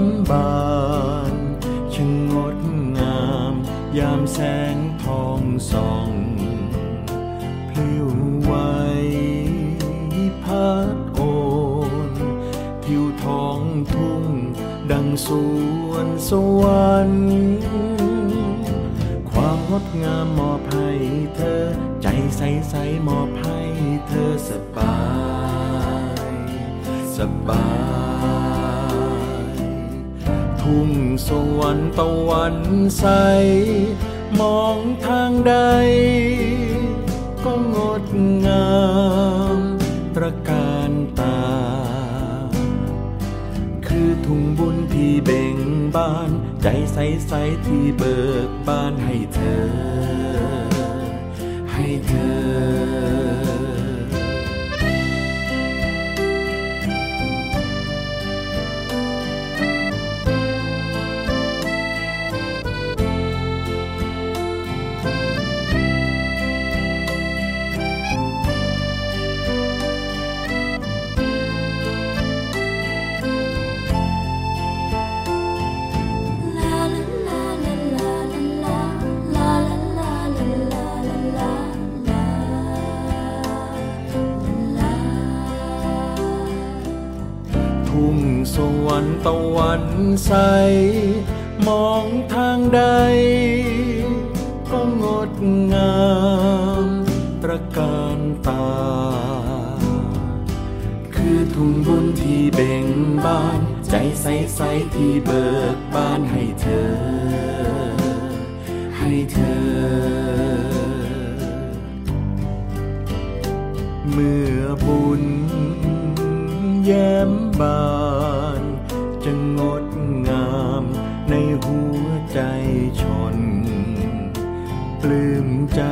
มบานช่างงดงาม ยามแสงทองส่องพลิ้วไหวพัดโอนผิวทองทุ่ง ดังสวนสวรรค์ความงดงามมอบให้เธอ ใจใสใสมอบให้เธอสบาย สบาย ทุ่งสวรรค์ตะวันใส มองทางใด ก็งดงามตระการตา คือทุ่งบุญที่เบ่งบาน ใจใสใสที่เบิกบานให้เธอ ให้เธอ สวรรค์ตะวันใส มองทางใด ก็งดงามตระการตา คือทุ่งบุญที่เบ่งบาน ใจใสใสที่เบิกบานให้เธอ ให้เธอเมื่อบุญแย้มบาน จะงดงามในหัวใจชน ปลื้มใจ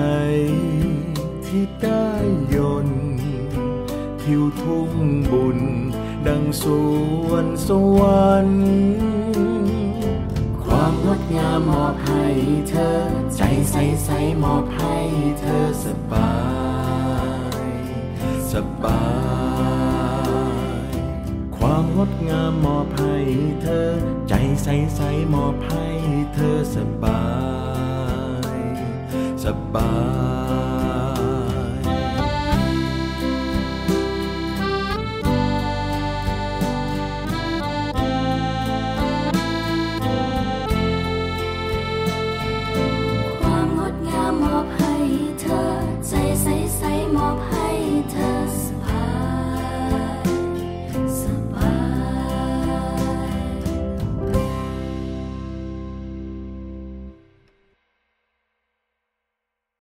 ที่ได้ยนต์ทิวทุ่งบุญ ดังสวนสวรรค์ความงดงามมอบให้เธอ ใจใสใสมอบให้เธอสบาย สบาย ความงดงาม เธอ ใจใสใสมอบให้เธอสบาย สบายความงดงามมอบให้เธอ ใจใสใสมอบให้